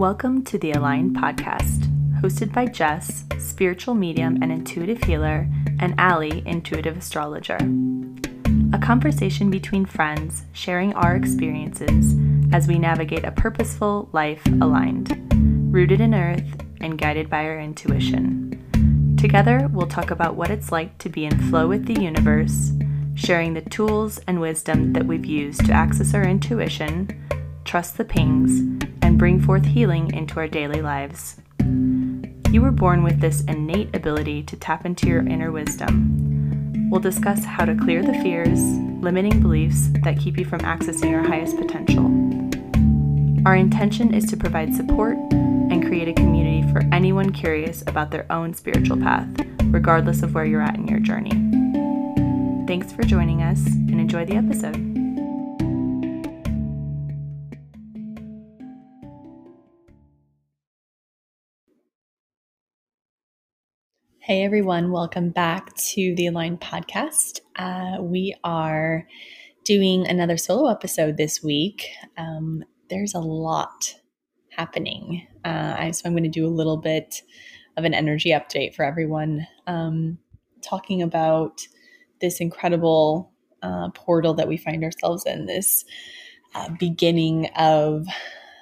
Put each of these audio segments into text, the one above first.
Welcome to the Aligned Podcast, hosted by Jess, spiritual medium and intuitive healer, and Ali, intuitive astrologer. A conversation between friends sharing our experiences as we navigate a purposeful life aligned, rooted in earth and guided by our intuition. Together, we'll talk about what it's like to be in flow with the universe, sharing the tools and wisdom that we've used to access our intuition, trust the pings, bring forth healing into our daily lives. You were born with this innate ability to tap into your inner wisdom. We'll discuss how to clear the fears, limiting beliefs that keep you from accessing your highest potential. Our intention is to provide support and create a community for anyone curious about their own spiritual path, regardless of where you're at in your journey. Thanks for joining us and enjoy the episode. Hey everyone, welcome back to the Aligned Podcast. Uh, we are doing another solo episode this week. Um, there's a lot happening. Uh, so I'm going to do a little bit of an energy update for everyone, um, talking about this incredible uh, portal that we find ourselves in, this uh, beginning of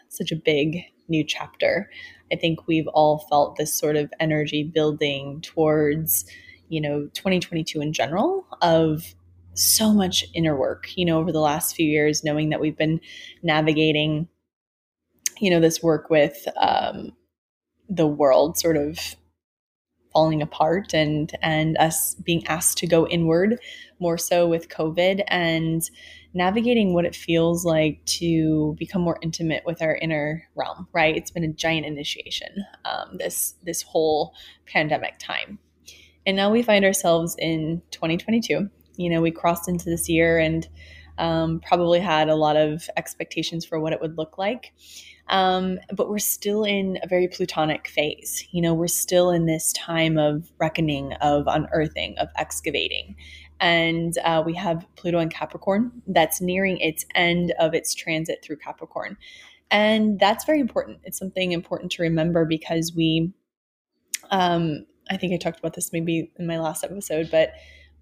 such a big new chapter. I think we've all felt this sort of energy building towards, you know, 2022 in general of so much inner work, you know, over the last few years, knowing that we've been navigating, you know, this work with um, the world sort of falling apart and and us being asked to go inward more so with covid and navigating what it feels like to become more intimate with our inner realm right? It's been a giant initiation um, this this whole pandemic time. And now we find ourselves in 2022 you know we crossed into this year and um, probably had a lot of expectations for what it would look like um, but we're still in a very plutonic phase. You know, we're still in this time of reckoning, of unearthing, of excavating. And uh, we have Pluto in Capricorn that's nearing its end of its transit through Capricorn. And that's very important. It's something important to remember because we, um, I think I talked about this maybe in my last episode, but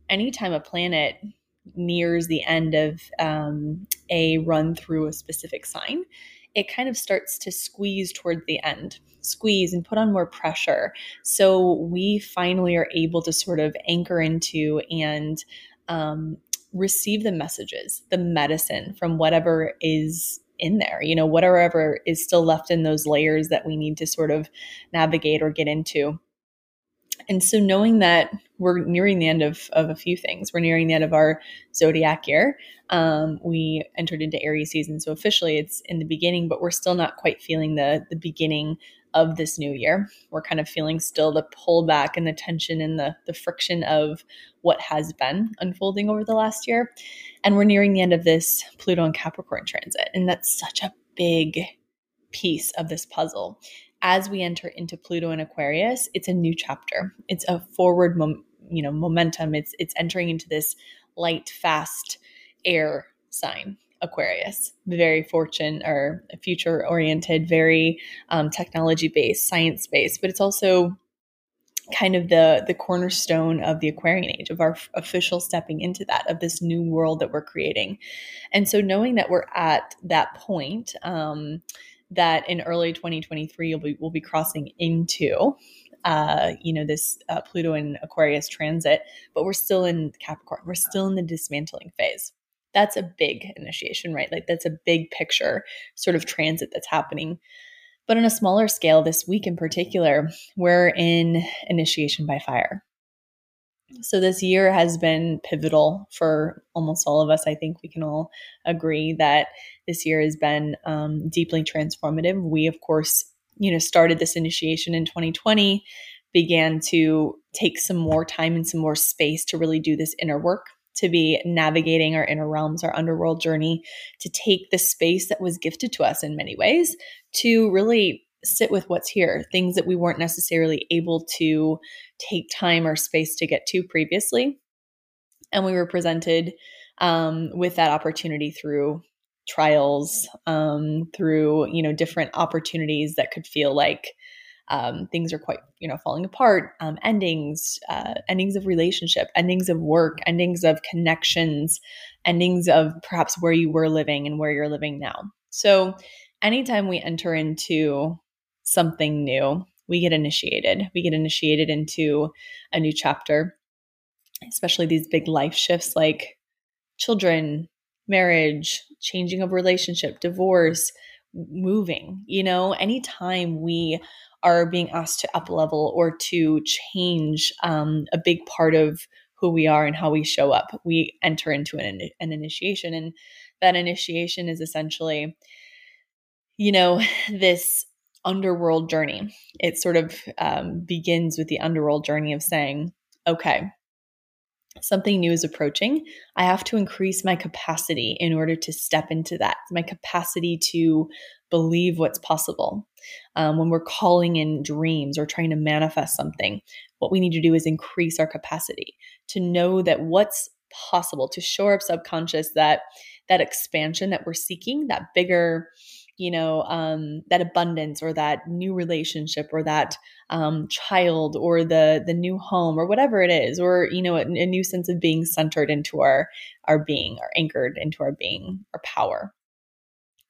anytime a planet nears the end of um, a run through a specific sign, it kind of starts to squeeze toward the end, squeeze and put on more pressure. So we finally are able to sort of anchor into and um, receive the messages, the medicine from whatever is in there, you know, whatever is still left in those layers that we need to sort of navigate or get into. And so knowing that we're nearing the end of, of a few things, we're nearing the end of our zodiac year. Um, we entered into Aries season. So officially it's in the beginning, but we're still not quite feeling the, the beginning of this new year. We're kind of feeling still the pullback and the tension and the, the friction of what has been unfolding over the last year. And we're nearing the end of this Pluto and Capricorn transit. And that's such a big piece of this puzzle as we enter into Pluto and Aquarius, it's a new chapter. It's a forward, mom, you know, momentum. It's it's entering into this light, fast air sign. Aquarius, very fortune or future oriented, very um, technology based, science based, but it's also kind of the the cornerstone of the Aquarian age of our official stepping into that of this new world that we're creating, and so knowing that we're at that point. Um, that in early 2023 you'll be, we'll be crossing into uh, you know this uh, Pluto and Aquarius transit, but we're still in Capricorn. We're still in the dismantling phase. That's a big initiation, right? Like that's a big picture sort of transit that's happening. But on a smaller scale, this week in particular, we're in initiation by fire. So this year has been pivotal for almost all of us. I think we can all agree that this year has been um, deeply transformative. We, of course, you know, started this initiation in 2020, began to take some more time and some more space to really do this inner work, to be navigating our inner realms, our underworld journey, to take the space that was gifted to us in many ways to really sit with what's here, things that we weren't necessarily able to take time or space to get to previously. And we were presented um, with that opportunity through trials, um, through you know different opportunities that could feel like um, things are quite you know falling apart, um, endings, uh, endings of relationship, endings of work, endings of connections, endings of perhaps where you were living and where you're living now. So anytime we enter into something new, we get initiated. We get initiated into a new chapter, especially these big life shifts like children, marriage, changing of relationship, divorce, moving. You know, anytime we are being asked to up level or to change um, a big part of who we are and how we show up, we enter into an, an initiation. And that initiation is essentially, you know, this underworld journey. It sort of um, begins with the underworld journey of saying, okay, something new is approaching. I have to increase my capacity in order to step into that, my capacity to believe what's possible. Um, when we're calling in dreams or trying to manifest something, what we need to do is increase our capacity to know that what's possible, to shore up subconscious that that expansion that we're seeking, that bigger you know um, that abundance or that new relationship or that um, child or the the new home or whatever it is or you know a, a new sense of being centered into our our being or anchored into our being or power.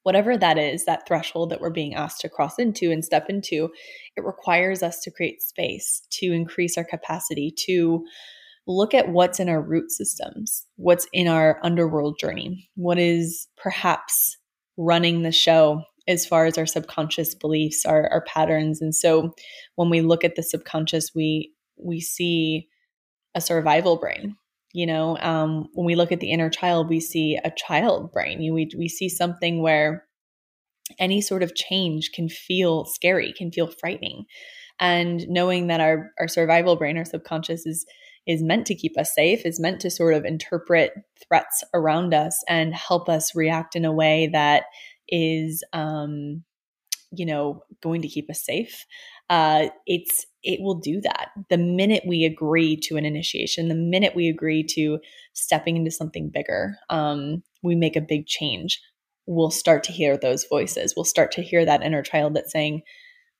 Whatever that is that threshold that we're being asked to cross into and step into it requires us to create space to increase our capacity to look at what's in our root systems, what's in our underworld journey, what is perhaps running the show as far as our subconscious beliefs, our, our patterns. And so when we look at the subconscious, we we see a survival brain. You know, um, when we look at the inner child, we see a child brain. You, we we see something where any sort of change can feel scary, can feel frightening, and knowing that our our survival brain, our subconscious, is is meant to keep us safe, is meant to sort of interpret threats around us and help us react in a way that is, um, you know, going to keep us safe. Uh, it's it will do that the minute we agree to an initiation, the minute we agree to stepping into something bigger. Um, we make a big change. We'll start to hear those voices. We'll start to hear that inner child that's saying,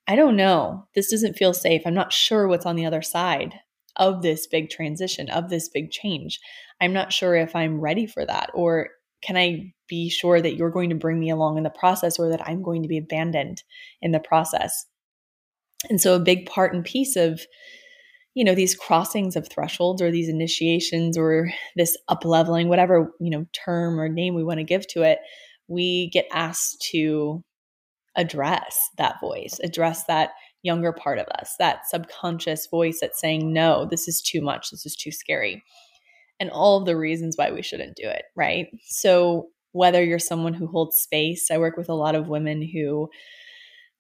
I don't know. This doesn't feel safe. I'm not sure what's on the other side of this big transition, of this big change. I'm not sure if I'm ready for that. Or can I be sure that you're going to bring me along in the process or that I'm going to be abandoned in the process? And so, a big part and piece of you know these crossings of thresholds or these initiations or this up leveling whatever you know term or name we want to give to it we get asked to address that voice address that younger part of us, that subconscious voice that's saying, no, this is too much, this is too scary, and all of the reasons why we shouldn't do it, right? So, whether you're someone who holds space, I work with a lot of women who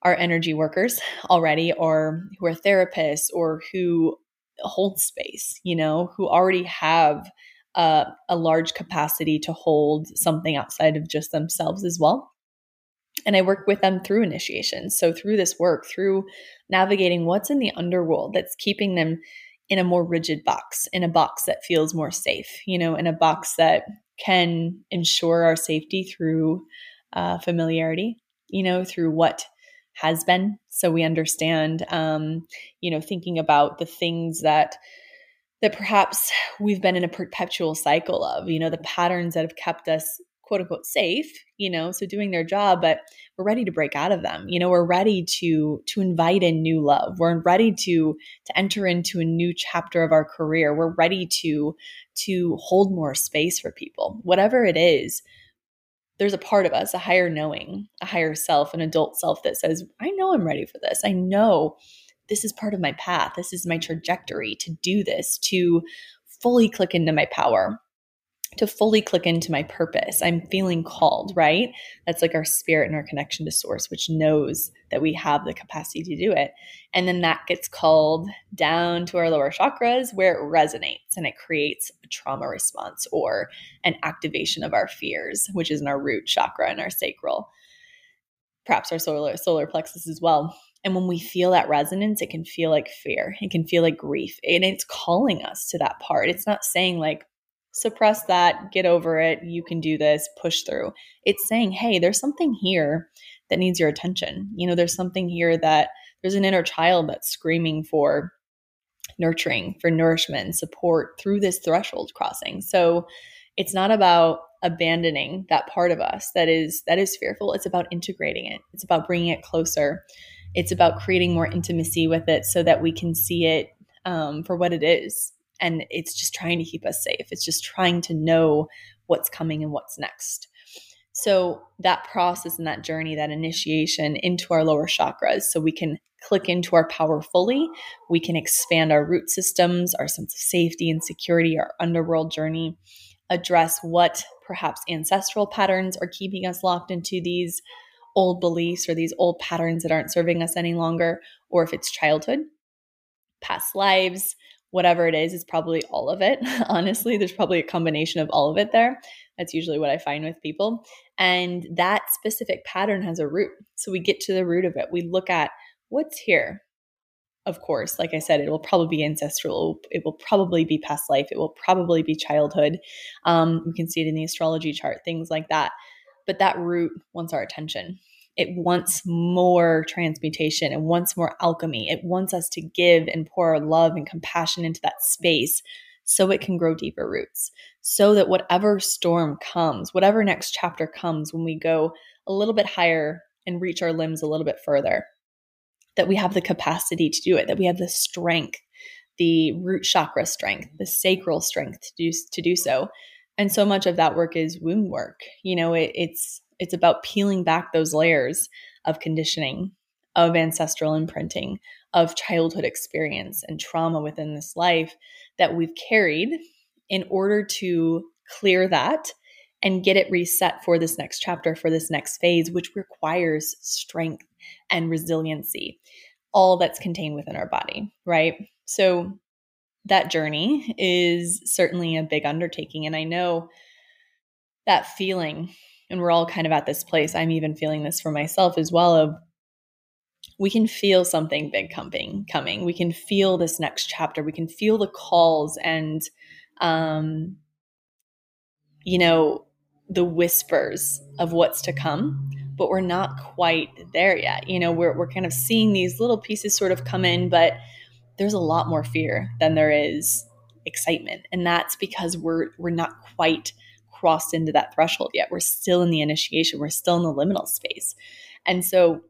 are energy workers already, or who are therapists, or who hold space, you know, who already have a, a large capacity to hold something outside of just themselves as well. And I work with them through initiation. So, through this work, through navigating what's in the underworld that's keeping them in a more rigid box, in a box that feels more safe, you know, in a box that can ensure our safety through uh, familiarity, you know, through what has been. So we understand, um, you know, thinking about the things that that perhaps we've been in a perpetual cycle of, you know, the patterns that have kept us quote unquote safe, you know, so doing their job, but we're ready to break out of them. You know, we're ready to to invite in new love. We're ready to to enter into a new chapter of our career. We're ready to to hold more space for people. Whatever it is, there's a part of us, a higher knowing, a higher self, an adult self that says, I know I'm ready for this. I know this is part of my path. This is my trajectory to do this, to fully click into my power to fully click into my purpose. I'm feeling called, right? That's like our spirit and our connection to source, which knows that we have the capacity to do it. And then that gets called down to our lower chakras where it resonates and it creates a trauma response or an activation of our fears, which is in our root chakra and our sacral, perhaps our solar solar plexus as well. And when we feel that resonance, it can feel like fear. It can feel like grief. And it's calling us to that part. It's not saying like, suppress that, get over it, you can do this, push through. It's saying, hey, there's something here that needs your attention. You know, there's something here that there's an inner child that's screaming for nurturing, for nourishment, support through this threshold crossing. So it's not about abandoning that part of us that is that is fearful. It's about integrating it. It's about bringing it closer. It's about creating more intimacy with it so that we can see it um, for what it is. And it's just trying to keep us safe. It's just trying to know what's coming and what's next. So, that process and that journey, that initiation into our lower chakras, so we can click into our power fully, we can expand our root systems, our sense of safety and security, our underworld journey, address what perhaps ancestral patterns are keeping us locked into these old beliefs or these old patterns that aren't serving us any longer, or if it's childhood, past lives, whatever it is, it's probably all of it. Honestly, there's probably a combination of all of it there. That's usually what I find with people. And that specific pattern has a root. So we get to the root of it. We look at what's here. Of course, like I said, it will probably be ancestral. It will probably be past life. It will probably be childhood. Um, we can see it in the astrology chart, things like that. But that root wants our attention. It wants more transmutation. It wants more alchemy. It wants us to give and pour our love and compassion into that space so it can grow deeper roots. So that whatever storm comes, whatever next chapter comes, when we go a little bit higher and reach our limbs a little bit further, that we have the capacity to do it, that we have the strength, the root chakra strength, the sacral strength to do, to do so. And so much of that work is womb work. You know, it, it's it's about peeling back those layers of conditioning, of ancestral imprinting, of childhood experience and trauma within this life that we've carried in order to clear that and get it reset for this next chapter, for this next phase, which requires strength and resiliency, all that's contained within our body, right? So that journey is certainly a big undertaking. And I know that feeling, and we're all kind of at this place. I'm even feeling this for myself as well of we can feel something big coming coming. We can feel this next chapter. We can feel the calls and um you know the whispers of what's to come but we're not quite there yet. You know, we're, we're kind of seeing these little pieces sort of come in, but there's a lot more fear than there is excitement. And that's because we're, we're not quite crossed into that threshold yet. We're still in the initiation, we're still in the liminal space. And so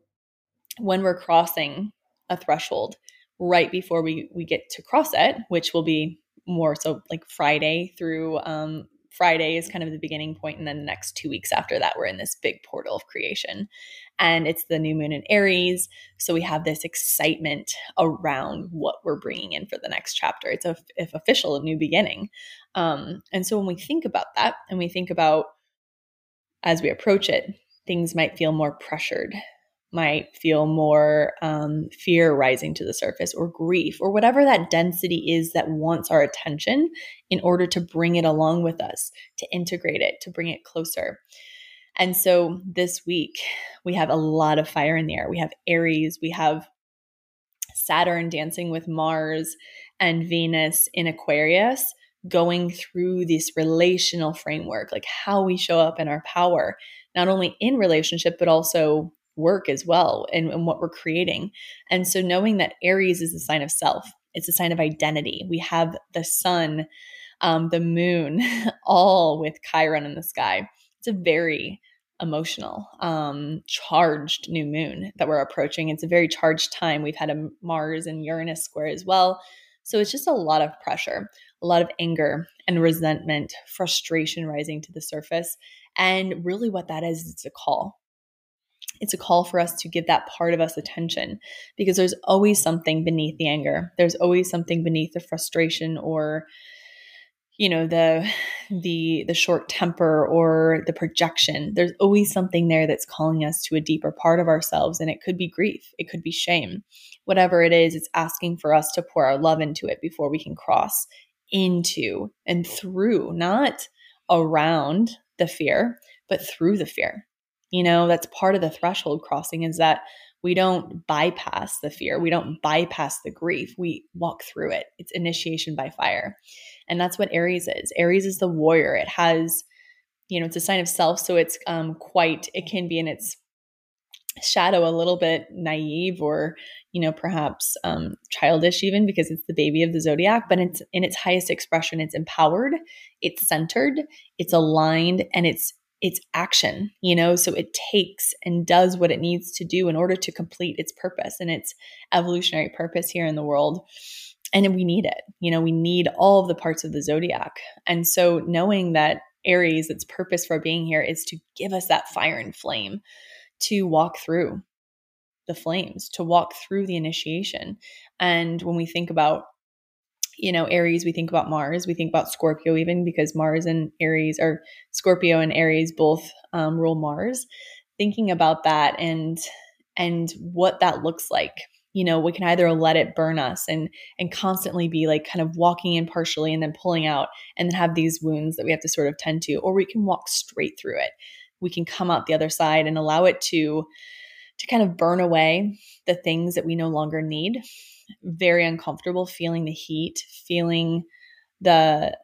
when we're crossing a threshold right before we, we get to cross it, which will be more so like Friday through um, Friday is kind of the beginning point, and then the next two weeks after that, we're in this big portal of creation. And it's the new moon in Aries. So we have this excitement around what we're bringing in for the next chapter. It's a, if official, a new beginning. Um, and so when we think about that and we think about as we approach it, things might feel more pressured might feel more um, fear rising to the surface or grief or whatever that density is that wants our attention in order to bring it along with us, to integrate it, to bring it closer. And so this week, we have a lot of fire in the air. We have Aries, we have Saturn dancing with Mars and Venus in Aquarius going through this relational framework, like how we show up in our power, not only in relationship, but also work as well and, and what we're creating. And so knowing that Aries is a sign of self, it's a sign of identity. We have the sun, um, the moon, all with Chiron in the sky. It's a very emotional, um, charged new moon that we're approaching. It's a very charged time. We've had a Mars and Uranus square as well. So it's just a lot of pressure, a lot of anger and resentment, frustration rising to the surface. And really, what that is, it's a call it's a call for us to give that part of us attention because there's always something beneath the anger. There's always something beneath the frustration or you know the the the short temper or the projection there's always something there that's calling us to a deeper part of ourselves and it could be grief it could be shame whatever it is it's asking for us to pour our love into it before we can cross into and through not around the fear but through the fear you know, that's part of the threshold crossing is that we don't bypass the fear. We don't bypass the grief. We walk through it. It's initiation by fire. And that's what Aries is. Aries is the warrior. It has, you know, it's a sign of self. So it's um, quite, it can be in its shadow a little bit naive or you know perhaps um, childish even because it's the baby of the zodiac but it's in its highest expression it's empowered it's centered it's aligned and it's it's action you know so it takes and does what it needs to do in order to complete its purpose and its evolutionary purpose here in the world and we need it. You know, we need all of the parts of the zodiac. And so knowing that Aries, its purpose for being here is to give us that fire and flame to walk through the flames, to walk through the initiation. And when we think about you know, Aries, we think about Mars, we think about Scorpio, even because Mars and Aries, or Scorpio and Aries, both um, rule Mars. Thinking about that and and what that looks like you know we can either let it burn us and and constantly be like kind of walking in partially and then pulling out and then have these wounds that we have to sort of tend to or we can walk straight through it. We can come out the other side and allow it to to kind of burn away the things that we no longer need. Very uncomfortable feeling the heat feeling the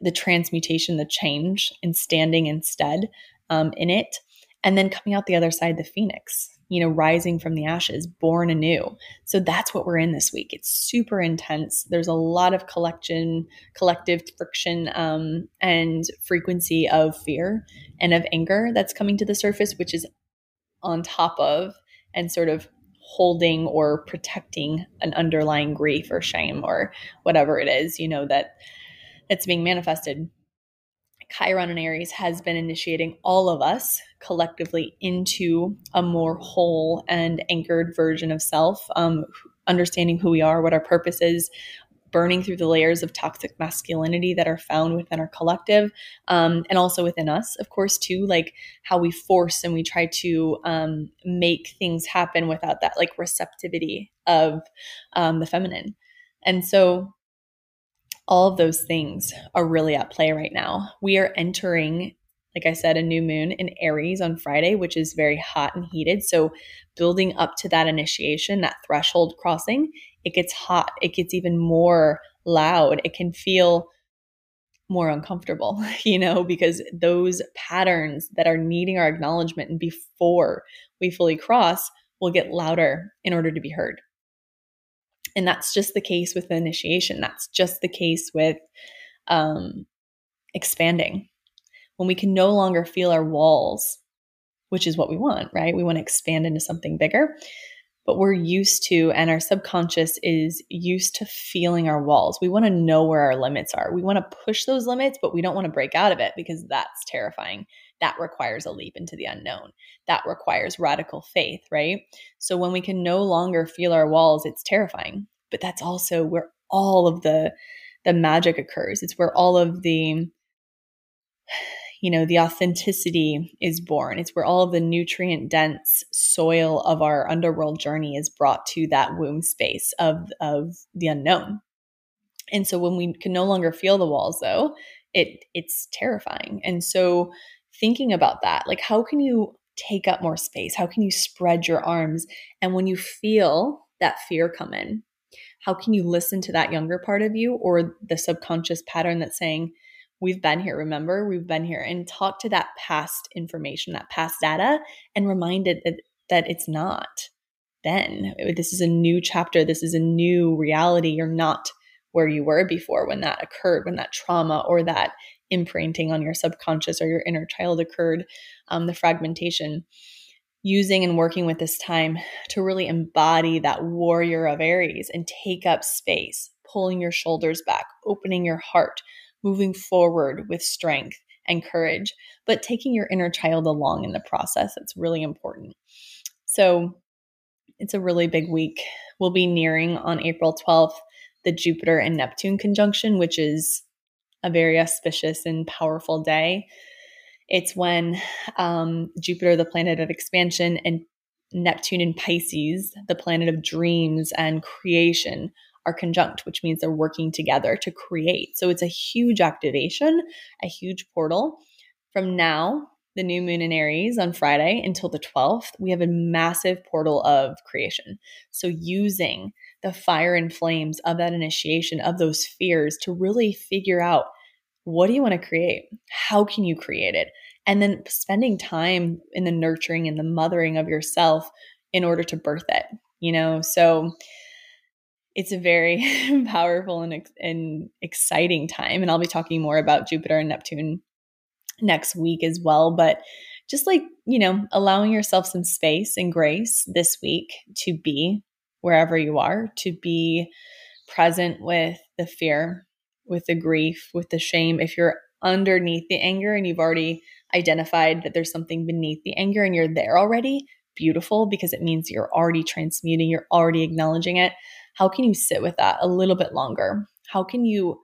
the transmutation the change and standing instead um, in it and then coming out the other side the phoenix you know, rising from the ashes, born anew. So that's what we're in this week. It's super intense. There's a lot of collection, collective friction, um, and frequency of fear and of anger that's coming to the surface, which is on top of and sort of holding or protecting an underlying grief or shame or whatever it is, you know, that that's being manifested Chiron and Aries has been initiating all of us collectively into a more whole and anchored version of self, um, understanding who we are, what our purpose is, burning through the layers of toxic masculinity that are found within our collective um, and also within us of course too like how we force and we try to um, make things happen without that like receptivity of um, the feminine. And so all of those things are really at play right now. We are entering, like I said, a new moon in Aries on Friday, which is very hot and heated. So, building up to that initiation, that threshold crossing, it gets hot. It gets even more loud. It can feel more uncomfortable, you know, because those patterns that are needing our acknowledgement and before we fully cross will get louder in order to be heard. And that's just the case with initiation. That's just the case with um, expanding. When we can no longer feel our walls, which is what we want, right? We want to expand into something bigger. But we're used to, and our subconscious is used to feeling our walls. We want to know where our limits are. We want to push those limits, but we don't want to break out of it because that's terrifying that requires a leap into the unknown. That requires radical faith, right? So when we can no longer feel our walls, it's terrifying. But that's also where all of the the magic occurs. It's where all of the you know, the authenticity is born. It's where all of the nutrient dense soil of our underworld journey is brought to that womb space of of the unknown. And so when we can no longer feel the walls though, it it's terrifying. And so thinking about that. Like, how can you take up more space? How can you spread your arms? And when you feel that fear come in, how can you listen to that younger part of you or the subconscious pattern that's saying, We've been here, remember? We've been here, and talk to that past information, that past data, and remind it that, that it's not then. Uh, this is a new chapter. This is a new reality. You're not where you were before when that occurred, when that trauma or that imprinting on your subconscious or your inner child occurred, um, the fragmentation. Using and working with this time to really embody that warrior of Aries and take up space, pulling your shoulders back, opening your heart, moving forward with strength and courage, but taking your inner child along in the process. That's really important. So it's a really big week. We'll be nearing on April 12th the Jupiter and Neptune conjunction, which is a very auspicious and powerful day. It's when um, Jupiter, the planet of expansion, and Neptune in Pisces, the planet of dreams and creation, are conjunct, which means they're working together to create. So it's a huge activation, a huge portal. From now, the new moon in Aries on Friday until the 12th, we have a massive portal of creation. So using the fire and flames of that initiation, of those fears, to really figure out what do you want to create? How can you create it? And then spending time in the nurturing and the mothering of yourself in order to birth it, you know? So it's a very powerful and, and exciting time. And I'll be talking more about Jupiter and Neptune next week as well. But just like, you know, allowing yourself some space and grace this week to be wherever you are, to be present with the fear, with the grief, with the shame. If you're underneath the anger and you've already identified that there's something beneath the anger and you're there already, beautiful because it means you're already transmuting, you're already acknowledging it. How can you sit with that a little bit longer? How can you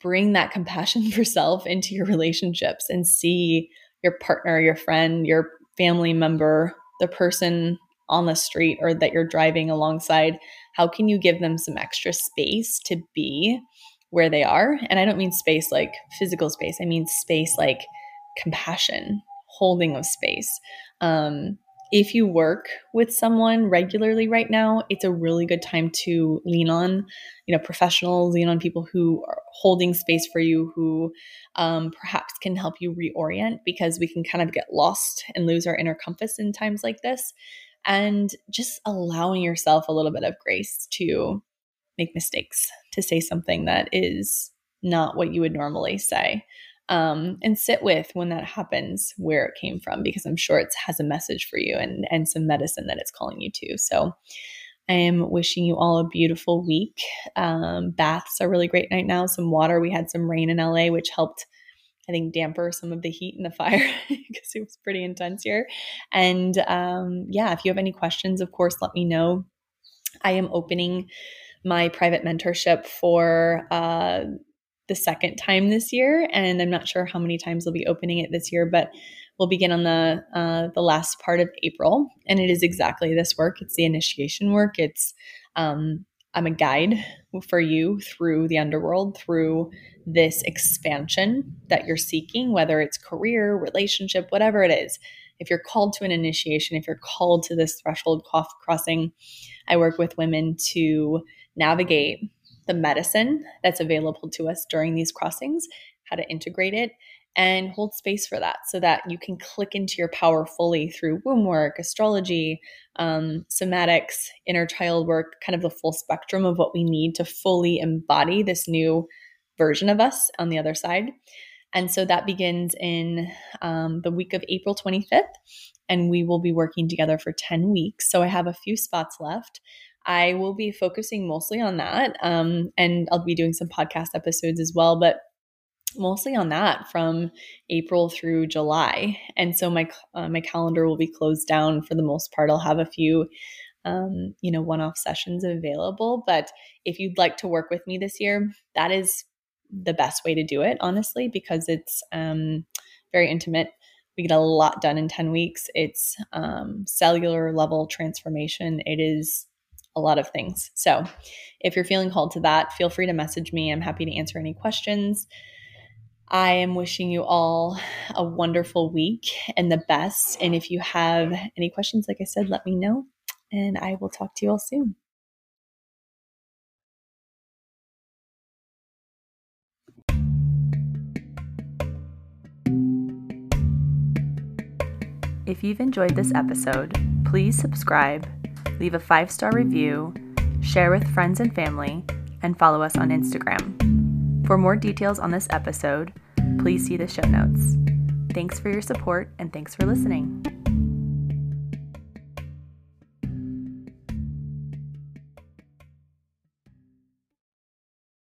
bring that compassion for self into your relationships and see your partner, your friend, your family member, the person on the street or that you're driving alongside? How can you give them some extra space to be where they are? And I don't mean space like physical space, I mean space like compassion, holding of space. Um, if you work with someone regularly right now, it's a really good time to lean on, you know, professionals, lean on people who are holding space for you, who um, perhaps can help you reorient because we can kind of get lost and lose our inner compass in times like this. And just allowing yourself a little bit of grace to make mistakes, to say something that is not what you would normally say um, and sit with when that happens where it came from because i'm sure it has a message for you and and some medicine that it's calling you to. So i am wishing you all a beautiful week. Um, baths are really great right now. Some water we had some rain in la which helped I think damper some of the heat and the fire because it was pretty intense here. And um, yeah, if you have any questions, of course, let me know. I am opening my private mentorship for uh, the second time this year, and I'm not sure how many times we'll be opening it this year, but we'll begin on the uh, the last part of April, and it is exactly this work. It's the initiation work. It's um, I'm a guide for you through the underworld, through this expansion that you're seeking, whether it's career, relationship, whatever it is. If you're called to an initiation, if you're called to this threshold crossing, I work with women to navigate the medicine that's available to us during these crossings, how to integrate it, and hold space for that so that you can click into your power fully through womb work, astrology, um, somatics, inner child work, kind of the full spectrum of what we need to fully embody this new version of us on the other side. And so that begins in um, the week of April 25th, and we will be working together for 10 weeks. So I have a few spots left. I will be focusing mostly on that. Um, and I'll be doing some podcast episodes as well, but mostly on that from April through July. And so my uh, my calendar will be closed down for the most part. I'll have a few um, you know, one-off sessions available, but if you'd like to work with me this year, that is the best way to do it, honestly, because it's um, very intimate. We get a lot done in 10 weeks. It's um, cellular level transformation. It is a lot of things. So if you're feeling called to that, feel free to message me. I'm happy to answer any questions. I am wishing you all a wonderful week and the best. And if you have any questions, like I said, let me know and I will talk to you all soon. If you've enjoyed this episode, please subscribe leave a five star review, share with friends and family, and follow us on Instagram. For more details on this episode, please see the show notes. Thanks for your support and thanks for listening.